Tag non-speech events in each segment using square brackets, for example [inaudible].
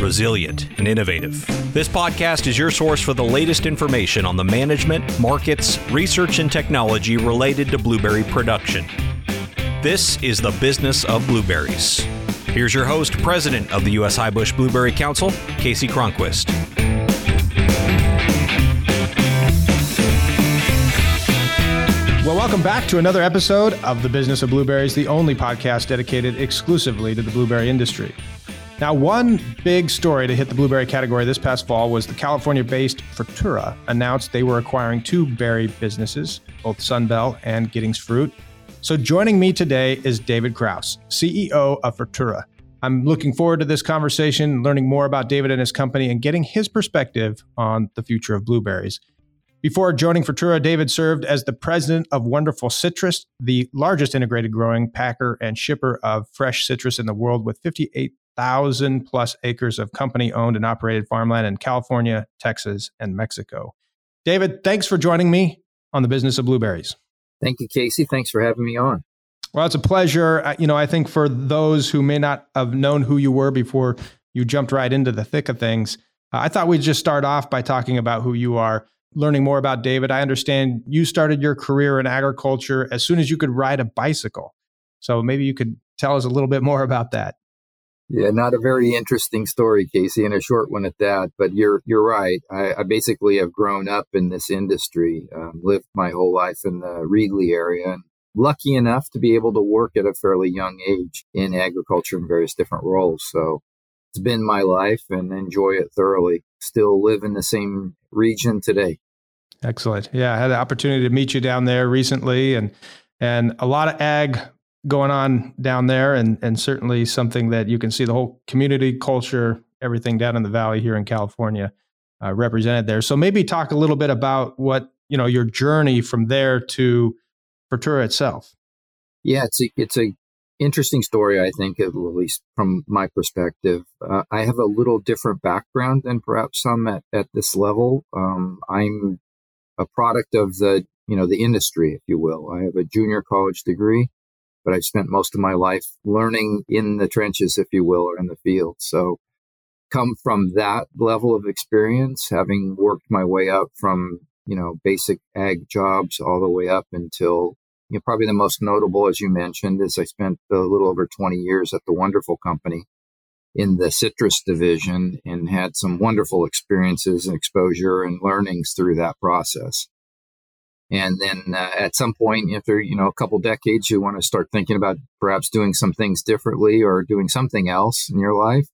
resilient, and innovative. This podcast is your source for the latest information on the management, markets, research, and technology related to blueberry production. This is the business of blueberries. Here's your host, President of the U.S. Highbush Blueberry Council, Kasey Cronquist. Well, welcome back to another episode of The Business of Blueberries, the only podcast dedicated exclusively to the blueberry industry. Now, one big story to hit the blueberry category this past fall was the California based Frutura announced they were acquiring two berry businesses, both Sun Belle and Giddings Fruit. So, joining me today is David Krause, CEO of Frutura. I'm looking forward to this conversation, learning more about David and his company, and getting his perspective on the future of blueberries. Before joining Frutura, David served as the president of Wonderful Citrus, the largest integrated growing packer and shipper of fresh citrus in the world, with 58,000 plus acres of company owned and operated farmland in California, Texas, and Mexico. David, thanks for joining me on the business of blueberries. Thank you, Kasey. Thanks for having me on. Well, it's a pleasure. You know, I think for those who may not have known who you were before you jumped right into the thick of things, I thought we'd just start off by talking about who you are learning more about David. I understand you started your career in agriculture as soon as you could ride a bicycle. So maybe you could tell us a little bit more about that. Yeah, not a very interesting story, Kasey, and a short one at that. But you're you're right. I, I basically have grown up in this industry, um, lived my whole life in the Reedley area, and lucky enough to be able to work at a fairly young age in agriculture in various different roles. So it's been my life and enjoy it thoroughly. Still live in the same region today. Excellent. Yeah, I had the opportunity to meet you down there recently and and a lot of ag going on down there and and certainly something that you can see the whole community culture everything down in the valley here in California uh, represented there. So maybe talk a little bit about what, you know, your journey from there to Frutura itself. Yeah, it's a, it's a interesting story, I think, at least from my perspective. Uh, I have a little different background than perhaps some at, at this level. Um, I'm a product of the, you know, the industry, if you will. I have a junior college degree, but I've spent most of my life learning in the trenches, if you will, or in the field. So come from that level of experience, having worked my way up from, you know, basic ag jobs all the way up until you know, probably the most notable, as you mentioned, is I spent a little over 20 years at the wonderful company in the citrus division and had some wonderful experiences and exposure and learnings through that process. And then uh, at some point, after you know a couple decades, you want to start thinking about perhaps doing some things differently or doing something else in your life.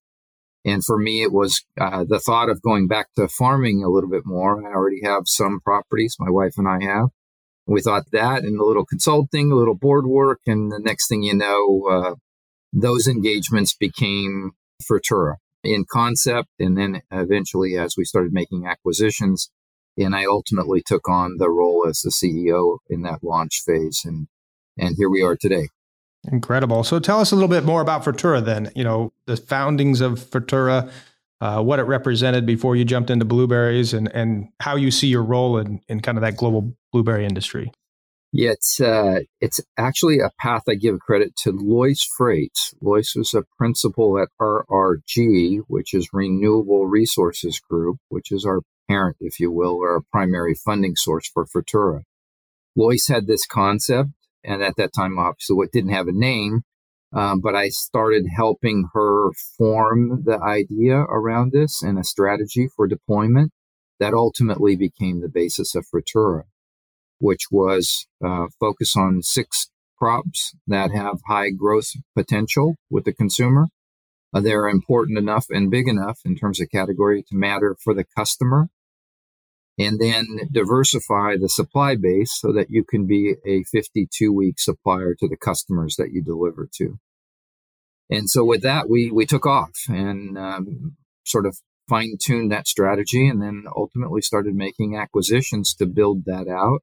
And for me, it was uh, the thought of going back to farming a little bit more. I already have some properties, my wife and I have, we thought that and a little consulting, a little board work. And the next thing you know, uh, those engagements became Frutura in concept. And then eventually, as we started making acquisitions, and I ultimately took on the role as the CEO in that launch phase. And, and here we are today. Incredible. So tell us a little bit more about Frutura then, you know, the foundings of Frutura, uh, what it represented before you jumped into blueberries and, and how you see your role in, in kind of that global blueberry industry. Yeah, it's uh, it's actually a path I give credit to Lois Freites. Lois was a principal at RRG, which is Renewable Resources Group, which is our parent, if you will, or our primary funding source for Frutura. Lois had this concept, and at that time, obviously, it didn't have a name, um, but I started helping her form the idea around this and a strategy for deployment that ultimately became the basis of Frutura, which was uh, focus on six crops that have high growth potential with the consumer. Uh, they're important enough and big enough in terms of category to matter for the customer. And then diversify the supply base so that you can be a 52 week supplier to the customers that you deliver to. And so with that, we, we took off and um, sort of fine tuned that strategy and then ultimately started making acquisitions to build that out,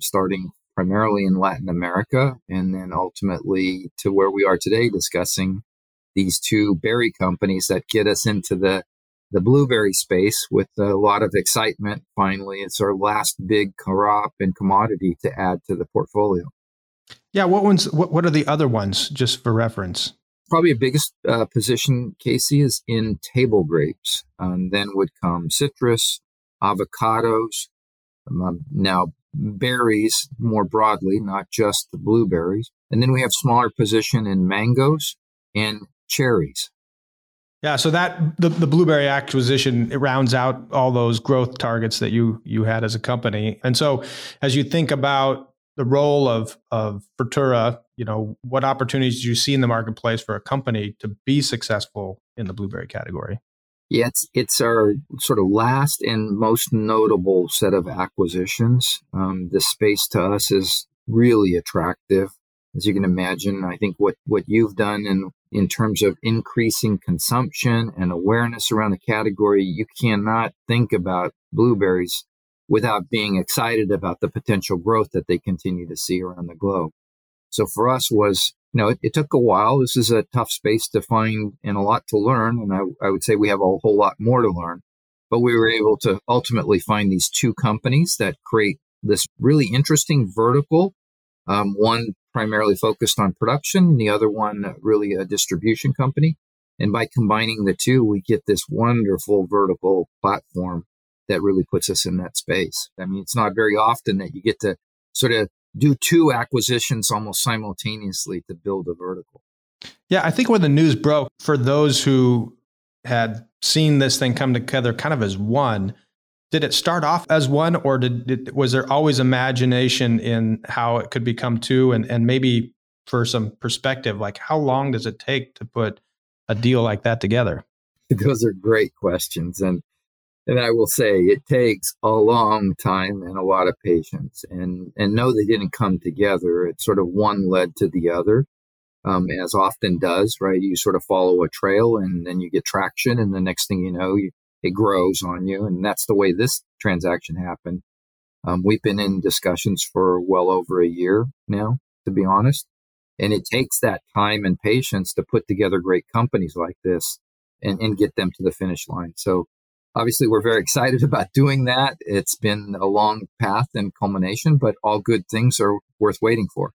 starting primarily in Latin America, and then ultimately to where we are today discussing these two berry companies that get us into the the blueberry space with a lot of excitement. Finally, it's our last big crop and commodity to add to the portfolio. Yeah, what ones? What, what are the other ones, just for reference? Probably the biggest uh, position, Kasey, is in table grapes. Um, then would come citrus, avocados, um, now berries more broadly, not just the blueberries. And then we have smaller position in mangoes and cherries. Yeah, so that the, the blueberry acquisition it rounds out all those growth targets that you you had as a company. And so as you think about the role of of Frutura, you know, what opportunities do you see in the marketplace for a company to be successful in the blueberry category? Yeah, it's it's our sort of last and most notable set of acquisitions. Um, this space to us is really attractive, as you can imagine. I think what what you've done in in terms of increasing consumption and awareness around the category, you cannot think about blueberries without being excited about the potential growth that they continue to see around the globe. So for us was, you know, it, it, took a while. This is a tough space to find and a lot to learn. And I, I would say we have a whole lot more to learn, but we were able to ultimately find these two companies that create this really interesting vertical. Um, one primarily focused on production, the other one really a distribution company. And by combining the two, we get this wonderful vertical platform that really puts us in that space. I mean, it's not very often that you get to sort of do two acquisitions almost simultaneously to build a vertical. Yeah, I think when the news broke, for those who had seen this thing come together kind of as one, did it start off as one, or did, did was there always imagination in how it could become two, and and maybe for some perspective, like how long does it take to put a deal like that together? [laughs] Those are great questions, and and I will say it takes a long time and a lot of patience. And and no, they didn't come together. It's sort of one led to the other, um, as often does, right? You sort of follow a trail, and then you get traction, and the next thing you know, you, it grows on you. And that's the way this transaction happened. Um, we've been in discussions for well over a year now, to be honest. And it takes that time and patience to put together great companies like this and, and get them to the finish line. So obviously we're very excited [laughs] about doing that. It's been a long path and culmination, but all good things are worth waiting for.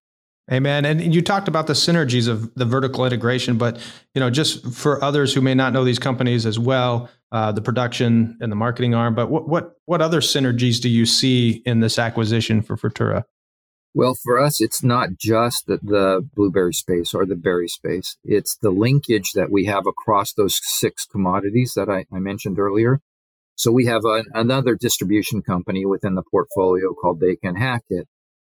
Amen. And you talked about the synergies of the vertical integration, but you know, just for others who may not know these companies as well, uh, the production and the marketing arm. But what what what other synergies do you see in this acquisition for Frutura? Well, for us, it's not just the, the, blueberry space or the berry space. It's the linkage that we have across those six commodities that I, I mentioned earlier. So we have a, another distribution company within the portfolio called Dakin Hackett.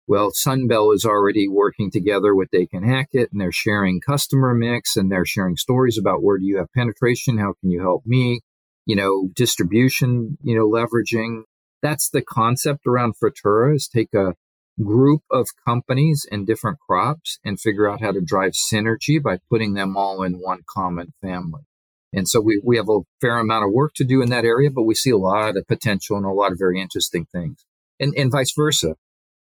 Well, Sun Belle is already working together with Dakin Hackett and they're sharing customer mix and they're sharing stories about where do you have penetration? How can you help me? You know, distribution, you know, leveraging. That's the concept around Frutura is take a group of companies and different crops and figure out how to drive synergy by putting them all in one common family. And so we, we have a fair amount of work to do in that area, but we see a lot of potential and a lot of very interesting things. And, and vice versa.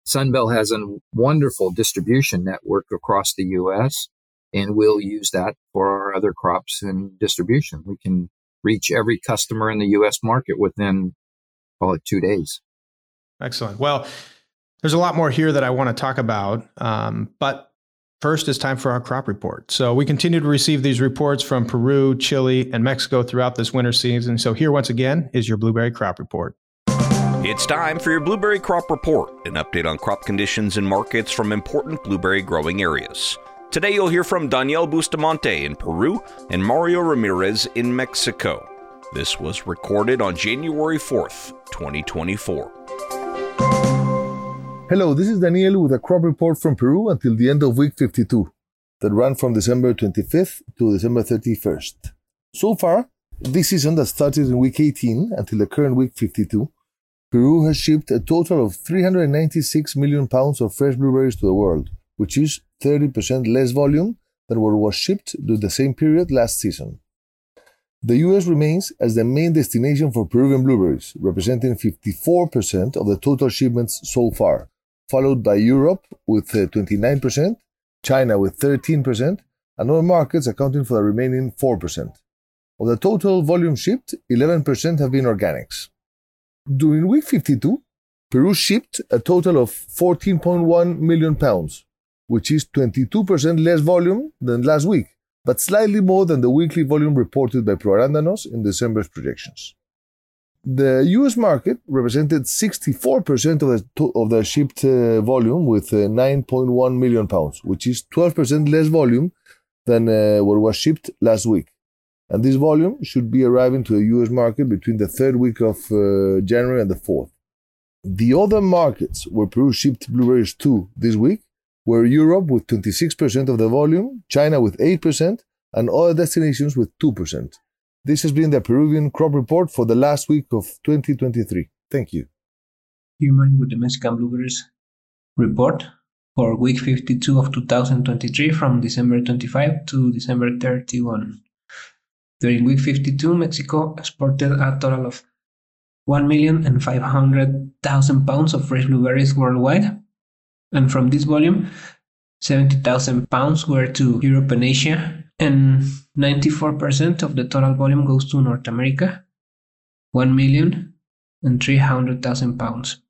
Sun Belle has a wonderful distribution network across the US, and we'll use that for our other crops and distribution. We can reach every customer in the US market within, call it two days. Excellent. Well, there's a lot more here that I want to talk about, um, but First, it's time for our crop report. So, we continue to receive these reports from Peru, Chile, and Mexico throughout this winter season. So, here once again is your blueberry crop report. It's time for your blueberry crop report, an update on crop conditions and markets from important blueberry growing areas. Today, you'll hear from Daniel Bustamante in Peru and Mario Ramirez in Mexico. This was recorded on January 4th, 2024. Hello, this is Daniel with a crop report from Peru until the end of week 52 that ran from December 25th to December 31st. So far, this season that started in week 18 until the current week 52, Peru has shipped a total of 396 million pounds of fresh blueberries to the world, which is 30% less volume than what was shipped during the same period last season. The US remains as the main destination for Peruvian blueberries, representing 54% of the total shipments so far, followed by Europe with uh, 29%, China with 13%, and other markets accounting for the remaining 4%. Of the total volume shipped, 11% have been organics. During week 52, Peru shipped a total of 14.1 million pounds, which is 22% less volume than last week, but slightly more than the weekly volume reported by Proarándanos in December's projections. The US market represented 64% of the, of the shipped uh, volume with uh, 9.1 million pounds, which is 12% less volume than uh, what was shipped last week. And this volume should be arriving to the US market between the third week of uh, January and the fourth. The other markets where Peru shipped blueberries to this week were Europe with 26% of the volume, China with 8%, and other destinations with 2%. This has been the Peruvian crop report for the last week of 2023. Thank you. Human with the Mexican blueberries report for week 52 of 2023 from December 25 to December 31. During week 52, Mexico exported a total of 1,500,000 pounds of fresh blueberries worldwide, and from this volume, 70,000 pounds were to Europe and Asia, and 94% of the total volume goes to North America, 1,300,000 pounds.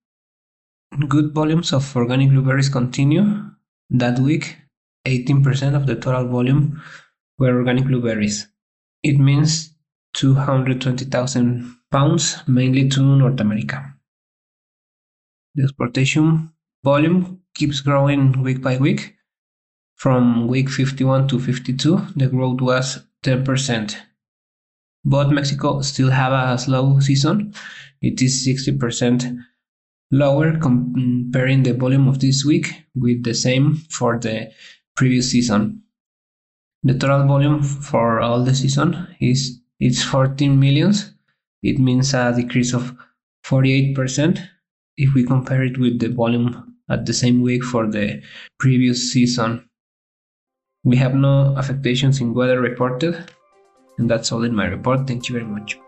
Good volumes of organic blueberries continue. That week, 18% of the total volume were organic blueberries. It means 220,000 pounds, mainly to North America. The exportation volume keeps growing week by week. From week 51 to 52, the growth was 10%. But Mexico still have a slow season. It is 60% lower comparing the volume of this week with the same for the previous season. The total volume for all the season is it's 14 millions. It means a decrease of 48% if we compare it with the volume at the same week for the previous season. We have no affectations in weather reported, and that's all in my report. Thank you very much.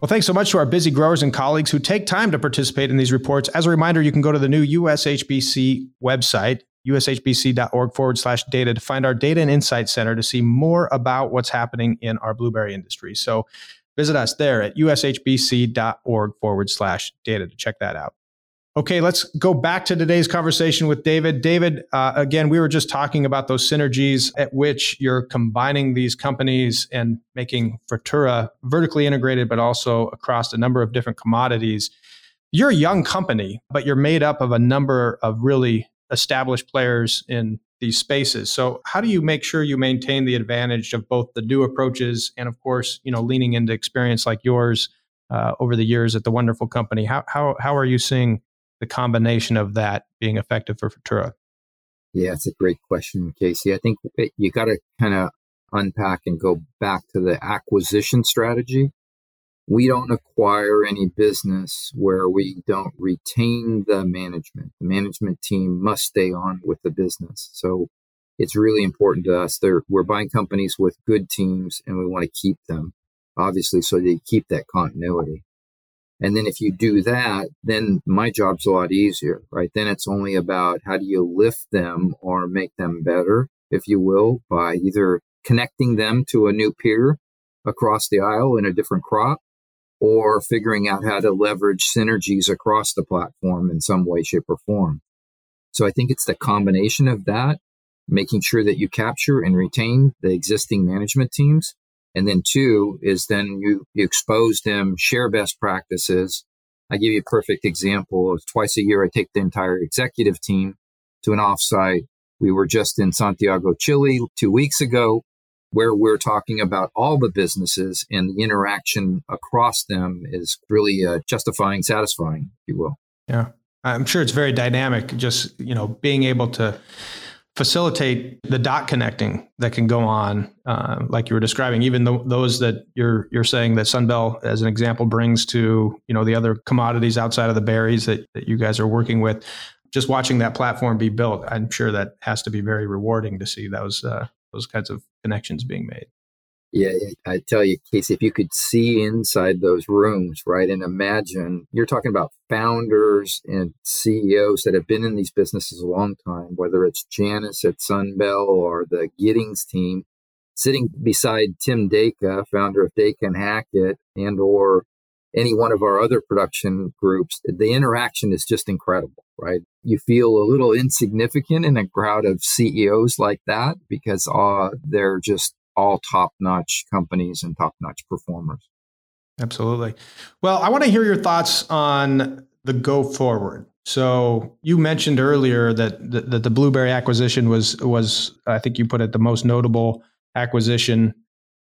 Well, thanks so much to our busy growers and colleagues who take time to participate in these reports. As a reminder, you can go to the new USHBC website, ushbc.org forward slash data to find our data and insight center to see more about what's happening in our blueberry industry. So visit us there at ushbc.org forward slash data to check that out. Okay, let's go back to today's conversation with David. David, uh, again, we were just talking about those synergies at which you're combining these companies and making Frutura vertically integrated, but also across a number of different commodities. You're a young company, but you're made up of a number of really established players in these spaces. So how do you make sure you maintain the advantage of both the new approaches and of course, you know, leaning into experience like yours uh, over the years at the wonderful company? How, how, how are you seeing the combination of that being effective for Frutura? Yeah, it's a great question, Kasey. I think you got to kind of unpack and go back to the acquisition strategy we don't acquire any business where we don't retain the management. The management team must stay on with the business. So it's really important to us. They're, we're buying companies with good teams and we want to keep them, obviously, so they keep that continuity. And then if you do that, then my job's a lot easier, right? Then it's only about how do you lift them or make them better, if you will, by either connecting them to a new peer across the aisle in a different crop or figuring out how to leverage synergies across the platform in some way, shape, or form. So I think it's the combination of that, making sure that you capture and retain the existing management teams. And then two is then you, you expose them, share best practices. I give you a perfect example. Twice a year, I take the entire executive team to an offsite. We were just in Santiago, Chile two weeks ago where we're talking about all the businesses and the interaction across them is really uh, justifying, satisfying, if you will. Yeah, I'm sure it's very dynamic. Just you know, being able to facilitate the dot connecting that can go on, uh, like you were describing, even those that you're you're saying that Sun Belle, as an example, brings to you know the other commodities outside of the berries that, that you guys are working with. Just watching that platform be built, I'm sure that has to be very rewarding to see those uh, those kinds of connections being made. Yeah, I tell you, Kasey, if you could see inside those rooms, right, and imagine you're talking about founders and CEOs that have been in these businesses a long time, whether it's Janice at Sun Belle or the Giddings team, sitting beside Tim Dayka, founder of Dayka and Hackett, and or any one of our other production groups, the interaction is just incredible, right? You feel a little insignificant in a crowd of CEOs like that because uh, they're just all top notch companies and top notch performers. Absolutely. Well, I want to hear your thoughts on the go forward. So you mentioned earlier that the, that the Blueberry acquisition was was I think you put it the most notable acquisition,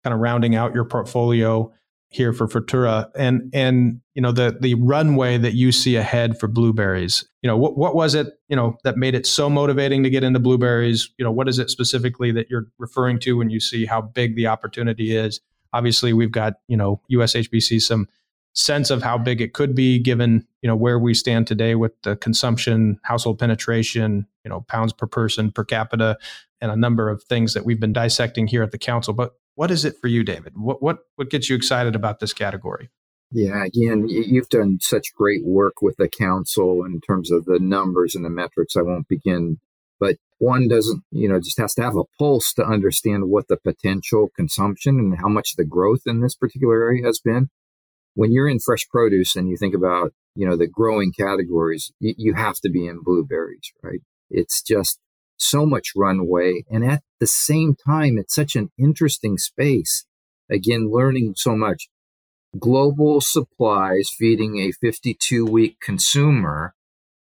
kind of rounding out your portfolio here for Frutura and and you know the the runway that you see ahead for blueberries. You know what what was it you know that made it so motivating to get into blueberries? You know what is it specifically that you're referring to when you see how big the opportunity is? Obviously, we've got you know USHBC some sense of how big it could be given you know where we stand today with the consumption, household penetration, you know pounds per person per capita, and a number of things that we've been dissecting here at the council. But what is it for you, David? What what what gets you excited about this category? Yeah, again, you've done such great work with the council in terms of the numbers and the metrics. I won't begin, but one doesn't, you know, just has to have a pulse to understand what the potential consumption and how much the growth in this particular area has been. When you're in fresh produce and you think about, you know, the growing categories, you, you have to be in blueberries, right? It's just so much runway. And at the same time, it's such an interesting space. Again, learning so much. Global supplies feeding a 52 week consumer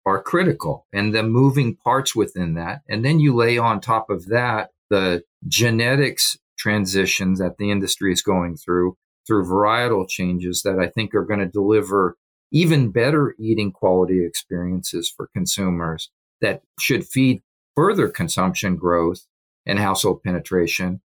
are critical and the moving parts within that. And then you lay on top of that the genetics transitions that the industry is going through, through varietal changes that I think are going to deliver even better eating quality experiences for consumers that should feed further consumption growth and household penetration.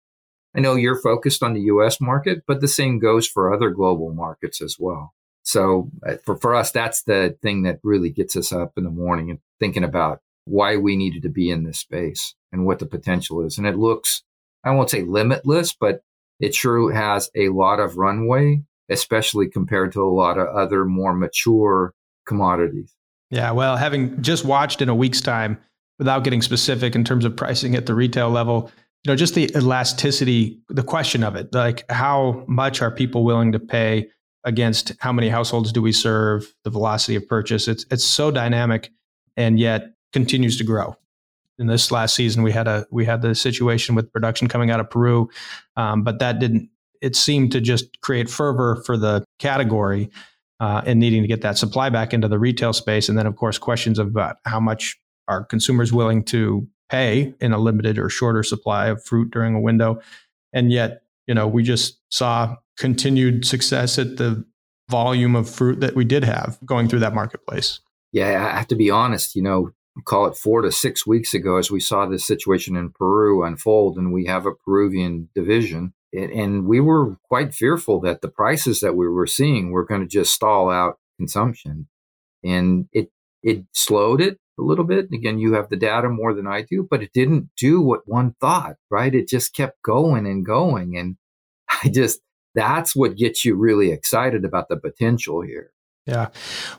I know you're focused on the US market, but the same goes for other global markets as well. So uh, for, for us, that's the thing that really gets us up in the morning and thinking about why we needed to be in this space and what the potential is. And it looks, I won't say limitless, but it sure has a lot of runway, especially compared to a lot of other more mature commodities. Yeah. Well, having just watched in a week's time without getting specific in terms of pricing at the retail level, you know, just the elasticity, the question of it, like how much are people willing to pay against how many households do we serve, the velocity of purchase. It's it's so dynamic and yet continues to grow. In this last season, we had a we had the situation with production coming out of Peru, um, but that didn't. It seemed to just create fervor for the category uh, and needing to get that supply back into the retail space, and then of course questions about how much are consumers willing to pay in a limited or shorter supply of fruit during a window? And yet, you know, we just saw continued success at the volume of fruit that we did have going through that marketplace. Yeah, I have to be honest, you know, call it four to six weeks ago as we saw this situation in Peru unfold, and we have a Peruvian division. And we were quite fearful that the prices that we were seeing were going to just stall out consumption. And it it slowed it a little bit. Again, you have the data more than I do, but it didn't do what one thought, right? It just kept going and going. And [laughs] I just, that's what gets you really excited about the potential here. Yeah.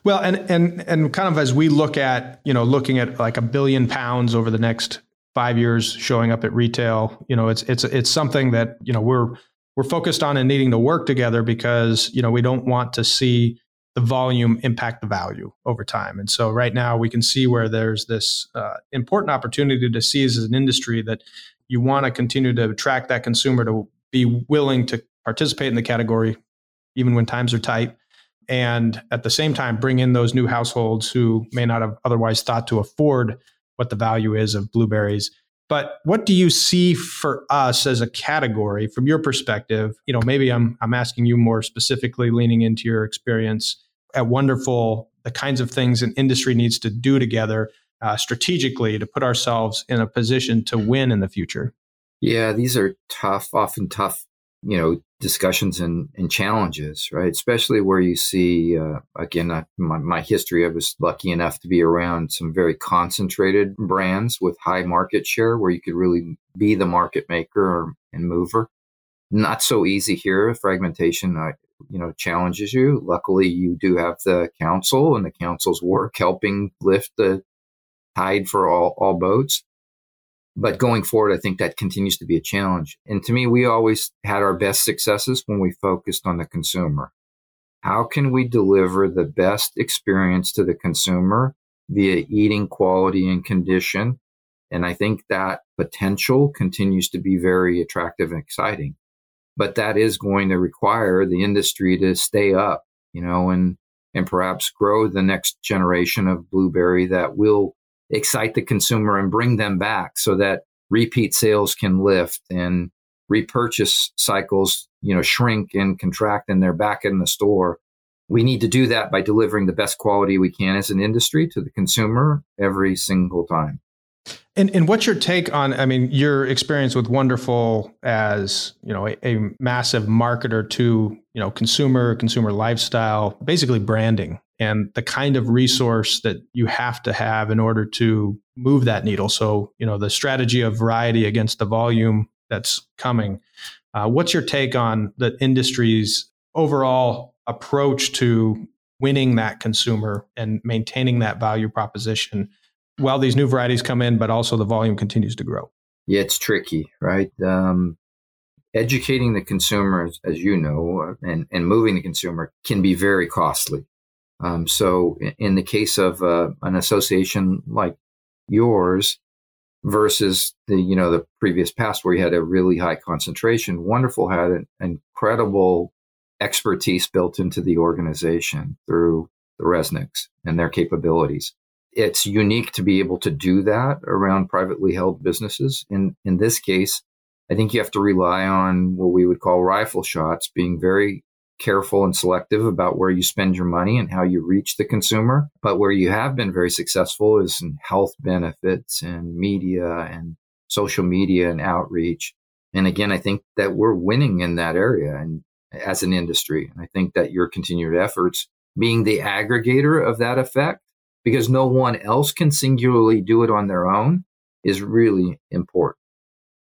Well, and and and kind of as we look at, you know, looking at like a billion pounds over the next 5 years showing up at retail, you know, it's it's it's something that, you know, we're we're focused on and needing to work together because, you know, we don't want to see the volume impact the value over time. And so right now we can see where there's this uh, important opportunity to seize as an industry that you want to continue to attract that consumer to be willing to participate in the category even when times are tight and at the same time bring in those new households who may not have otherwise thought to afford what the value is of blueberries but what do you see for us as a category from your perspective you know maybe i'm i'm asking you more specifically leaning into your experience at Wonderful the kinds of things an industry needs to do together uh, strategically to put ourselves in a position to win in the future? Yeah, these are tough, often tough, you know, discussions and, and challenges, right? Especially where you see, uh, again, my, my history, I was lucky enough to be around some very concentrated brands with high market share where you could really be the market maker and mover. Not so easy here. Fragmentation, you know, challenges you. Luckily, you do have the council and the council's work helping lift the tide for all, all boats. But going forward, I think that continues to be a challenge. And to me, we always had our best successes when we focused on the consumer. How can we deliver the best experience to the consumer via eating quality and condition? And I think that potential continues to be very attractive and exciting. But that is going to require the industry to stay up, you know, and, and perhaps grow the next generation of blueberry that will excite the consumer and bring them back so that repeat sales can lift and repurchase cycles, you know, shrink and contract and they're back in the store. We need to do that by delivering the best quality we can as an industry to the consumer every single time. And, and what's your take on, I mean, your experience with Wonderful as, you know, a, a massive marketer to, you know, consumer, consumer lifestyle, basically branding and the kind of resource that you have to have in order to move that needle. So, you know, the strategy of variety against the volume that's coming. Uh, what's your take on the industry's overall approach to winning that consumer and maintaining that value proposition while these new varieties come in, but also the volume continues to grow? Yeah, it's tricky, right? Um, educating the consumers, as you know, and, and moving the consumer can be very costly. Um, so, in the case of uh, an association like yours versus the you know the previous past where you had a really high concentration, Wonderful had an incredible expertise built into the organization through the Resnicks and their capabilities. It's unique to be able to do that around privately held businesses. In in this case, I think you have to rely on what we would call rifle shots, being very careful and selective about where you spend your money and how you reach the consumer. But where you have been very successful is in health benefits and media and social media and outreach. And again, I think that we're winning in that area and as an industry. And I think that your continued efforts being the aggregator of that effect, because no one else can singularly do it on their own, is really important.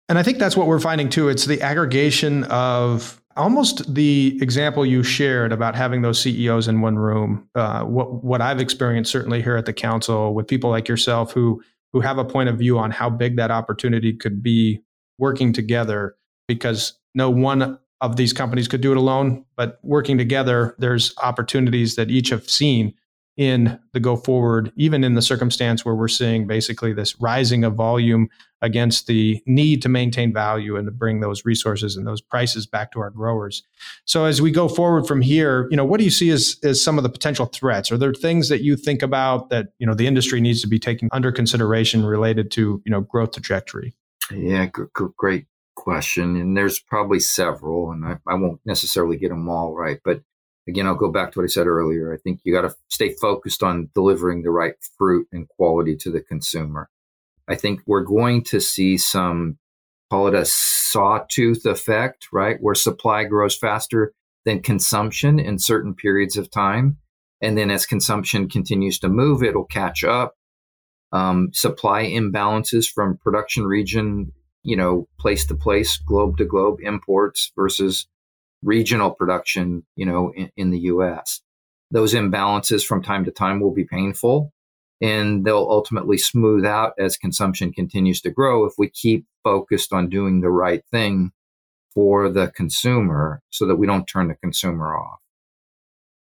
And I think that's what we're finding too. It's the aggregation of almost the example you shared about having those CEOs in one room. Uh, what what I've experienced certainly here at the council with people like yourself who who have a point of view on how big that opportunity could be working together because no one of these companies could do it alone but working together there's opportunities that each have seen in the go forward, even in the circumstance where we're seeing basically this rising of volume against the need to maintain value and to bring those resources and those prices back to our growers. So as we go forward from here, you know, what do you see as, as some of the potential threats? Are there things that you think about that, you know, the industry needs to be taking under consideration related to, you know, growth trajectory? Yeah, g- g- great question. And there's probably several, and I, I won't necessarily get them all right, but again, I'll go back to what I said earlier. I think you got to stay focused on delivering the right fruit and quality to the consumer. I think we're going to see some, call it a sawtooth effect, right? Where supply grows faster than consumption in certain periods of time. And then as consumption continues to move, it'll catch up. Um, supply imbalances from production region, you know, place to place, globe to globe, imports versus regional production, you know, in, in the U.S. Those imbalances from time to time will be painful, and they'll ultimately smooth out as consumption continues to grow if we keep focused on doing the right thing for the consumer, so that we don't turn the consumer off.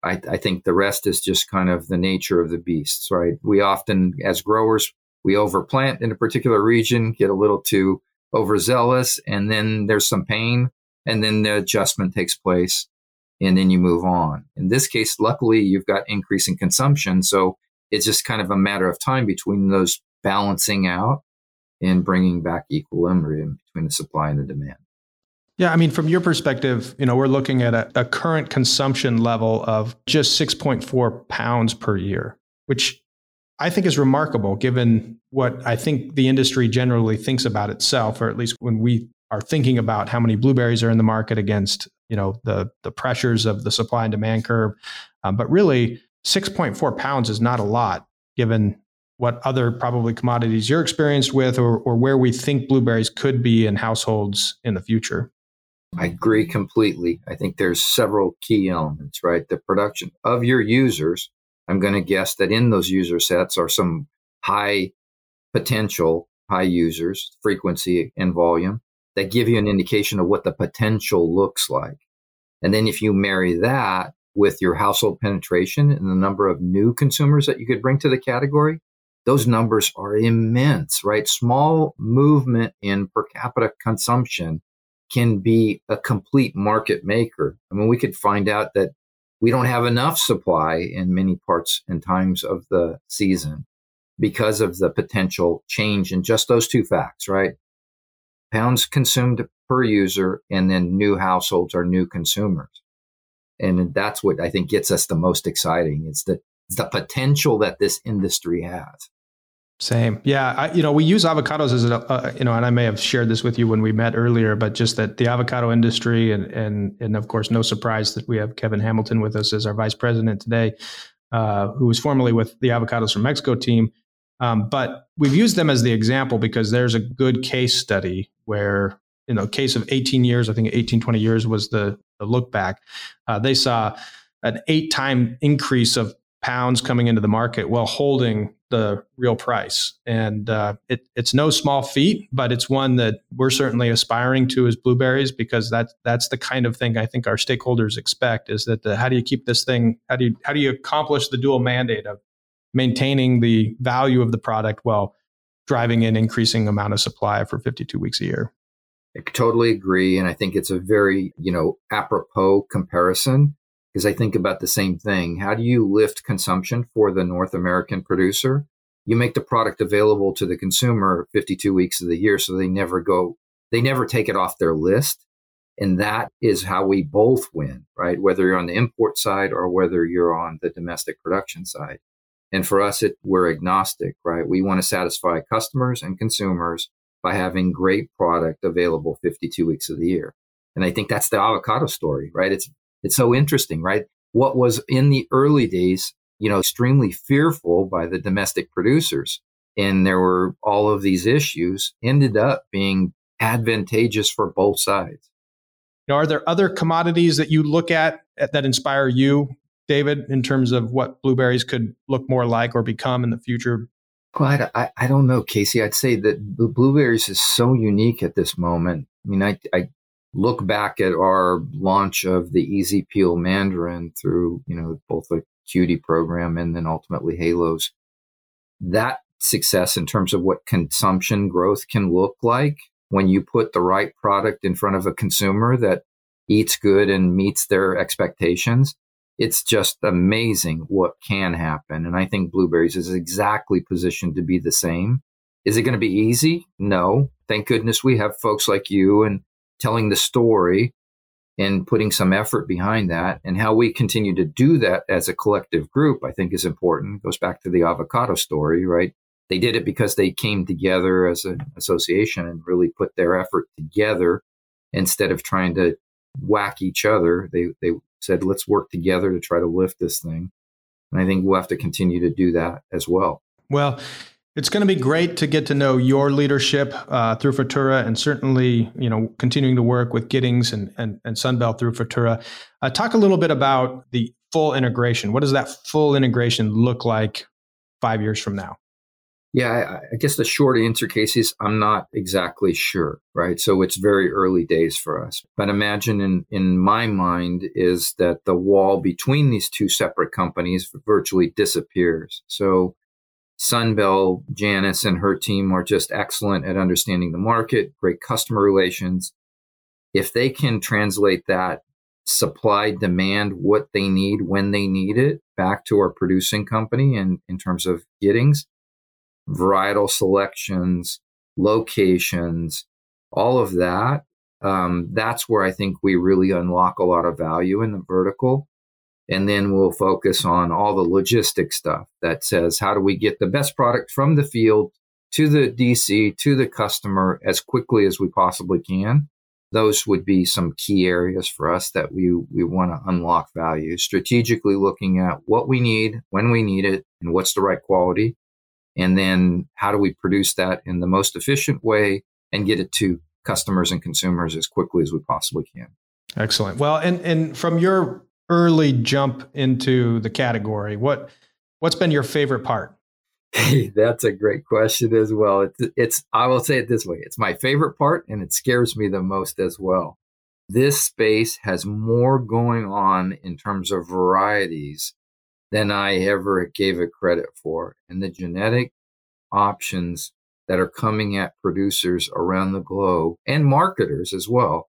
I, I think the rest is just kind of the nature of the beasts, right? We often, as growers, we overplant in a particular region, get a little too overzealous, and then there's some pain and then the adjustment takes place and then you move on. In this case, luckily, you've got increasing consumption. So it's just kind of a matter of time between those balancing out and bringing back equilibrium between the supply and the demand. Yeah, I mean, from your perspective, you know, we're looking at a, a current consumption level of just 6.4 pounds per year, which I think is remarkable given what I think the industry generally thinks about itself, or at least when we are thinking about how many blueberries are in the market against you know the the pressures of the supply and demand curve um, but really 6.4 pounds is not a lot given what other probably commodities you're experienced with or, or where we think blueberries could be in households in the future I agree completely. I think there's several key elements, right? The production of your users. I'm going to guess that in those user sets are some high potential, high users, frequency and volume that give you an indication of what the potential looks like. And then if you marry that with your household penetration and the number of new consumers that you could bring to the category, those numbers are immense, right? Small movement in per capita consumption can be a complete market maker. I mean, we could find out that we don't have enough supply in many parts and times of the season because of the potential change in just those two facts, right? Pounds consumed per user and then new households are new consumers. And that's what I think gets us the most exciting. It's the, the potential that this industry has. Same. Yeah. I, you know, we use avocados as a, uh, you know, and I may have shared this with you when we met earlier, but just that the avocado industry and, and, and of course, no surprise that we have Kevin Hamilton with us as our vice president today, uh, who was formerly with the Avocados from Mexico team. Um, but we've used them as the example because there's a good case study where, in know, case of 18 years, I think 18, 20 years was the, the look back. Uh, they saw an eight time increase of pounds coming into the market while holding the real price. And uh, it, it's no small feat, but it's one that we're certainly aspiring to as blueberries because that's that's the kind of thing I think our stakeholders expect is that the, how do you keep this thing how do you how do you accomplish the dual mandate of maintaining the value of the product while driving an increasing amount of supply for 52 weeks a year. I totally agree. And I think it's a very, you know, apropos comparison because I think about the same thing. How do you lift consumption for the North American producer? You make the product available to the consumer 52 weeks of the year so they never go, they never take it off their list. And that is how we both win, right? Whether you're on the import side or whether you're on the domestic production side. And for us, it, we're agnostic, right? We want to satisfy customers and consumers by having great product available 52 weeks of the year. And I think that's the avocado story, right? It's it's so interesting, right? What was in the early days, you know, extremely fearful by the domestic producers, and there were all of these issues, ended up being advantageous for both sides. Now, are there other commodities that you look at that inspire you, David, in terms of what blueberries could look more like or become in the future? Well, I, I don't know, Kasey. I'd say that blueberries is so unique at this moment. I mean, I, I look back at our launch of the Easy Peel Mandarin through, you know, both the Cutie program and then ultimately Halos, that success in terms of what consumption growth can look like when you put the right product in front of a consumer that eats good and meets their expectations. It's just amazing what can happen. And I think blueberries is exactly positioned to be the same. Is it going to be easy? No. Thank goodness we have folks like you and telling the story and putting some effort behind that and how we continue to do that as a collective group i think is important it goes back to the avocado story right they did it because they came together as an association and really put their effort together instead of trying to whack each other they they said let's work together to try to lift this thing and i think we'll have to continue to do that as well well it's going to be great to get to know your leadership uh, through Frutura and certainly, you know, continuing to work with Giddings and, and, and Sun Belle through Frutura. Uh, talk a little bit about the full integration. What does that full integration look like five years from now? Yeah, I, I guess the short answer, Kasey, is I'm not exactly sure, right? So it's very early days for us. But imagine in, in my mind is that the wall between these two separate companies virtually disappears. So Sun Belle, Janice, and her team are just excellent at understanding the market, great customer relations. If they can translate that supply demand, what they need, when they need it, back to our producing company and in terms of Giddings, varietal selections, locations, all of that, um, that's where I think we really unlock a lot of value in the vertical. And then we'll focus on all the logistic stuff that says, how do we get the best product from the field to the DC, to the customer as quickly as we possibly can? Those would be some key areas for us that we, we want to unlock value. Strategically looking at what we need, when we need it, and what's the right quality. And then how do we produce that in the most efficient way and get it to customers and consumers as quickly as we possibly can. Excellent. Well, and and from your early jump into the category, what what's been your favorite part? Hey, that's a great question as well. It's, it's I will say it this way: it's my favorite part, and it scares me the most as well. This space has more going on in terms of varieties than I ever gave it credit for, and the genetic options that are coming at producers around the globe and marketers as well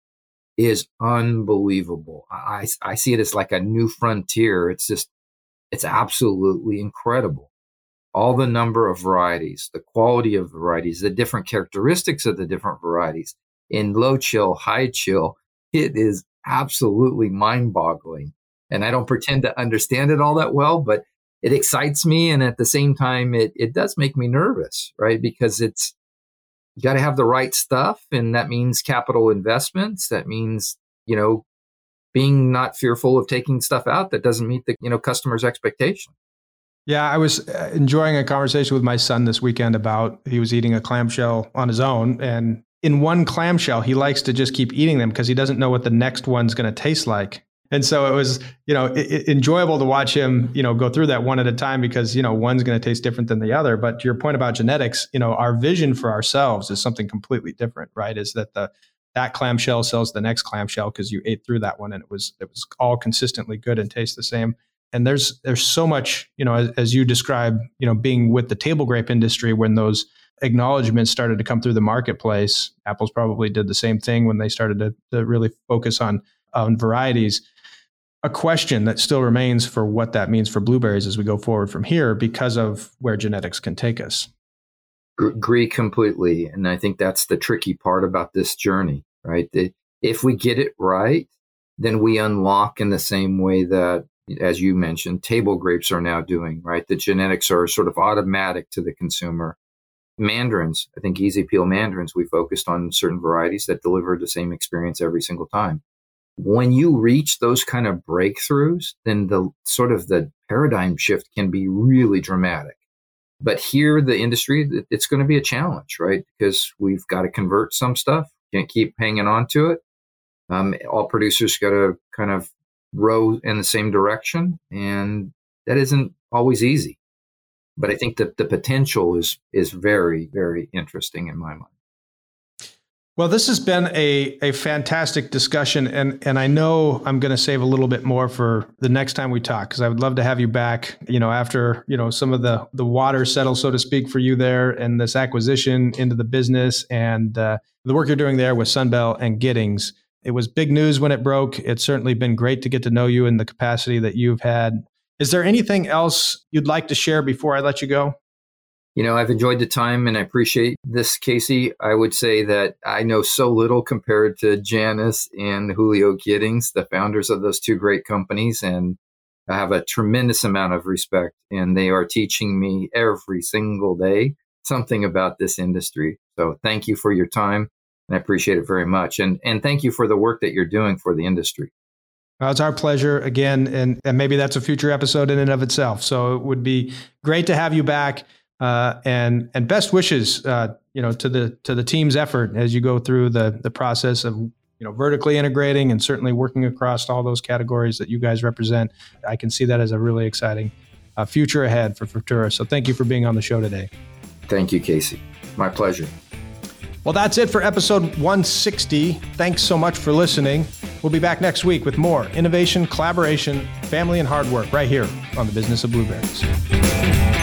is unbelievable. I, I see it as like a new frontier. It's just, it's absolutely incredible. All the number of varieties, the quality of varieties, the different characteristics of the different varieties in low chill, high chill, it is absolutely mind boggling. And I don't pretend to understand it all that well, but it excites me. And at the same time, it, it does make me nervous, right? Because it's, you got to have the right stuff. And that means capital investments. That means, you know, being not fearful of taking stuff out that doesn't meet the, you know, customer's expectation. Yeah, I was uh, enjoying a conversation with my son this weekend about he was eating a clamshell on his own and in one clamshell he likes to just keep eating them because he doesn't know what the next one's going to taste like. And so it was, you know, it, enjoyable to watch him, you know, go through that one at a time because, you know, one's going to taste different than the other. But to your point about genetics, you know, our vision for ourselves is something completely different, right? Is that the that clamshell sells the next clamshell because you ate through that one and it was it was all consistently good and tastes the same. And there's there's so much, you know, as, as you describe, you know, being with the table grape industry when those acknowledgments started to come through the marketplace. Apple's probably did the same thing when they started to, to really focus on on varieties a question that still remains for what that means for blueberries as we go forward from here because of where genetics can take us. Agree completely. And I think that's the tricky part about this journey, right? That if we get it right, then we unlock in the same way that, as you mentioned, table grapes are now doing, right? The genetics are sort of automatic to the consumer. Mandarins, I think easy peel mandarins, we focused on certain varieties that delivered the same experience every single time when you reach those kind of breakthroughs, then the sort of the paradigm shift can be really dramatic. But here, the industry, it's going to be a challenge, right? Because we've got to convert some stuff, can't keep hanging on to it. Um, all producers got to kind of row in the same direction, and that isn't always easy. But I think that the potential is is very, very interesting in my mind. Well, this has been a, a fantastic discussion, and, and I know I'm going to save a little bit more for the next time we talk because I would love to have you back. You know, after you know some of the the water settles, so to speak, for you there, and this acquisition into the business, and uh, the work you're doing there with Sun Belle and Giddings. It was big news when it broke. It's certainly been great to get to know you in the capacity that you've had. Is there anything else you'd like to share before I let you go? You know, I've enjoyed the time and I appreciate this, Kasey. I would say that I know so little compared to Janice and Julio Giddings, the founders of those two great companies. And I have a tremendous amount of respect, and they are teaching me every single day something about this industry. So thank you for your time. And I appreciate it very much. And, and thank you for the work that you're doing for the industry. Well, it's our pleasure again. And, and maybe that's a future episode in and of itself. So it would be great to have you back. Uh, and and best wishes, uh, you know, to the to the team's effort as you go through the the process of you know vertically integrating and certainly working across all those categories that you guys represent. I can see that as a really exciting uh, future ahead for Frutura. So thank you for being on the show today. Thank you, Kasey. My pleasure. Well, that's it for episode 160. Thanks so much for listening. We'll be back next week with more innovation, collaboration, family, and hard work right here on the Business of Blueberries.